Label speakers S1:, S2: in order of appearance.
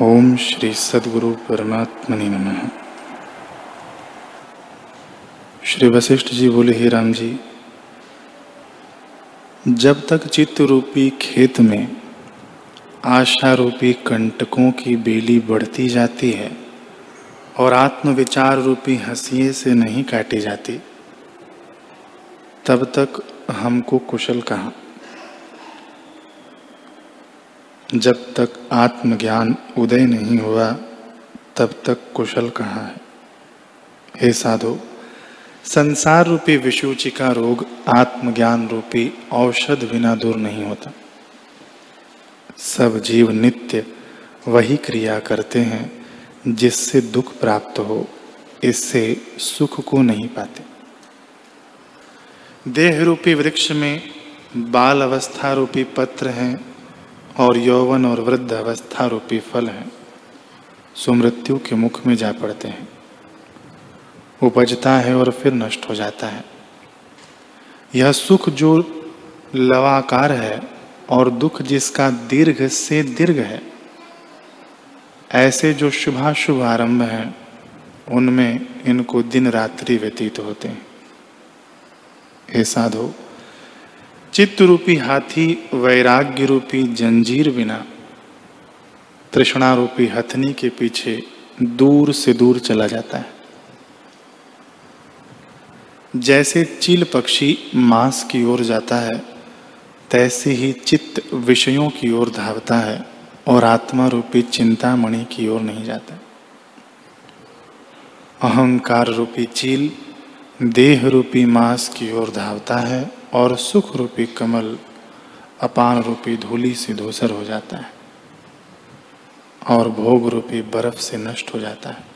S1: ओम श्री सदगुरु परमात्मनि नमः। श्री वशिष्ठ जी बोले, ही राम जी, जब तक चित्त रूपी खेत में आशा रूपी कंटकों की बेली बढ़ती जाती है और आत्मविचार रूपी हंसिए से नहीं काटी जाती, तब तक हमको कुशल कहा? जब तक आत्मज्ञान उदय नहीं हुआ, तब तक कुशल कहाँ है? हे साधु, संसार रूपी विषूचि का रोग आत्मज्ञान रूपी औषध बिना दूर नहीं होता। सब जीव नित्य वही क्रिया करते हैं, जिससे दुख प्राप्त हो, इससे सुख को नहीं पाते। देह रूपी वृक्ष में बाल अवस्था रूपी पत्र हैं और यौवन और वृद्ध अवस्था रूपी फल हैं, सुमृत्यु के मुख में जा पड़ते हैं। उपजता है और फिर नष्ट हो जाता है। यह सुख जो लवाकार है और दुख जिसका दीर्घ से दीर्घ है, ऐसे जो शुभाशुभ आरंभ हैं, उनमें इनको दिन रात्रि व्यतीत होते हैं। हे साधो चित्त रूपी हाथी वैराग्य रूपी जंजीर बिना तृष्णा रूपी हथनी के पीछे दूर से दूर चला जाता है। जैसे चील पक्षी मांस की ओर जाता है, तैसे ही चित्त विषयों की ओर धावता है और आत्मा रूपी चिंतामणि की ओर नहीं जाता। अहंकार रूपी चील देह रूपी मांस की ओर धावता है और सुख रूपी कमल अपान रूपी धूली से धूसर हो जाता है और भोग रूपी बर्फ़ से नष्ट हो जाता है।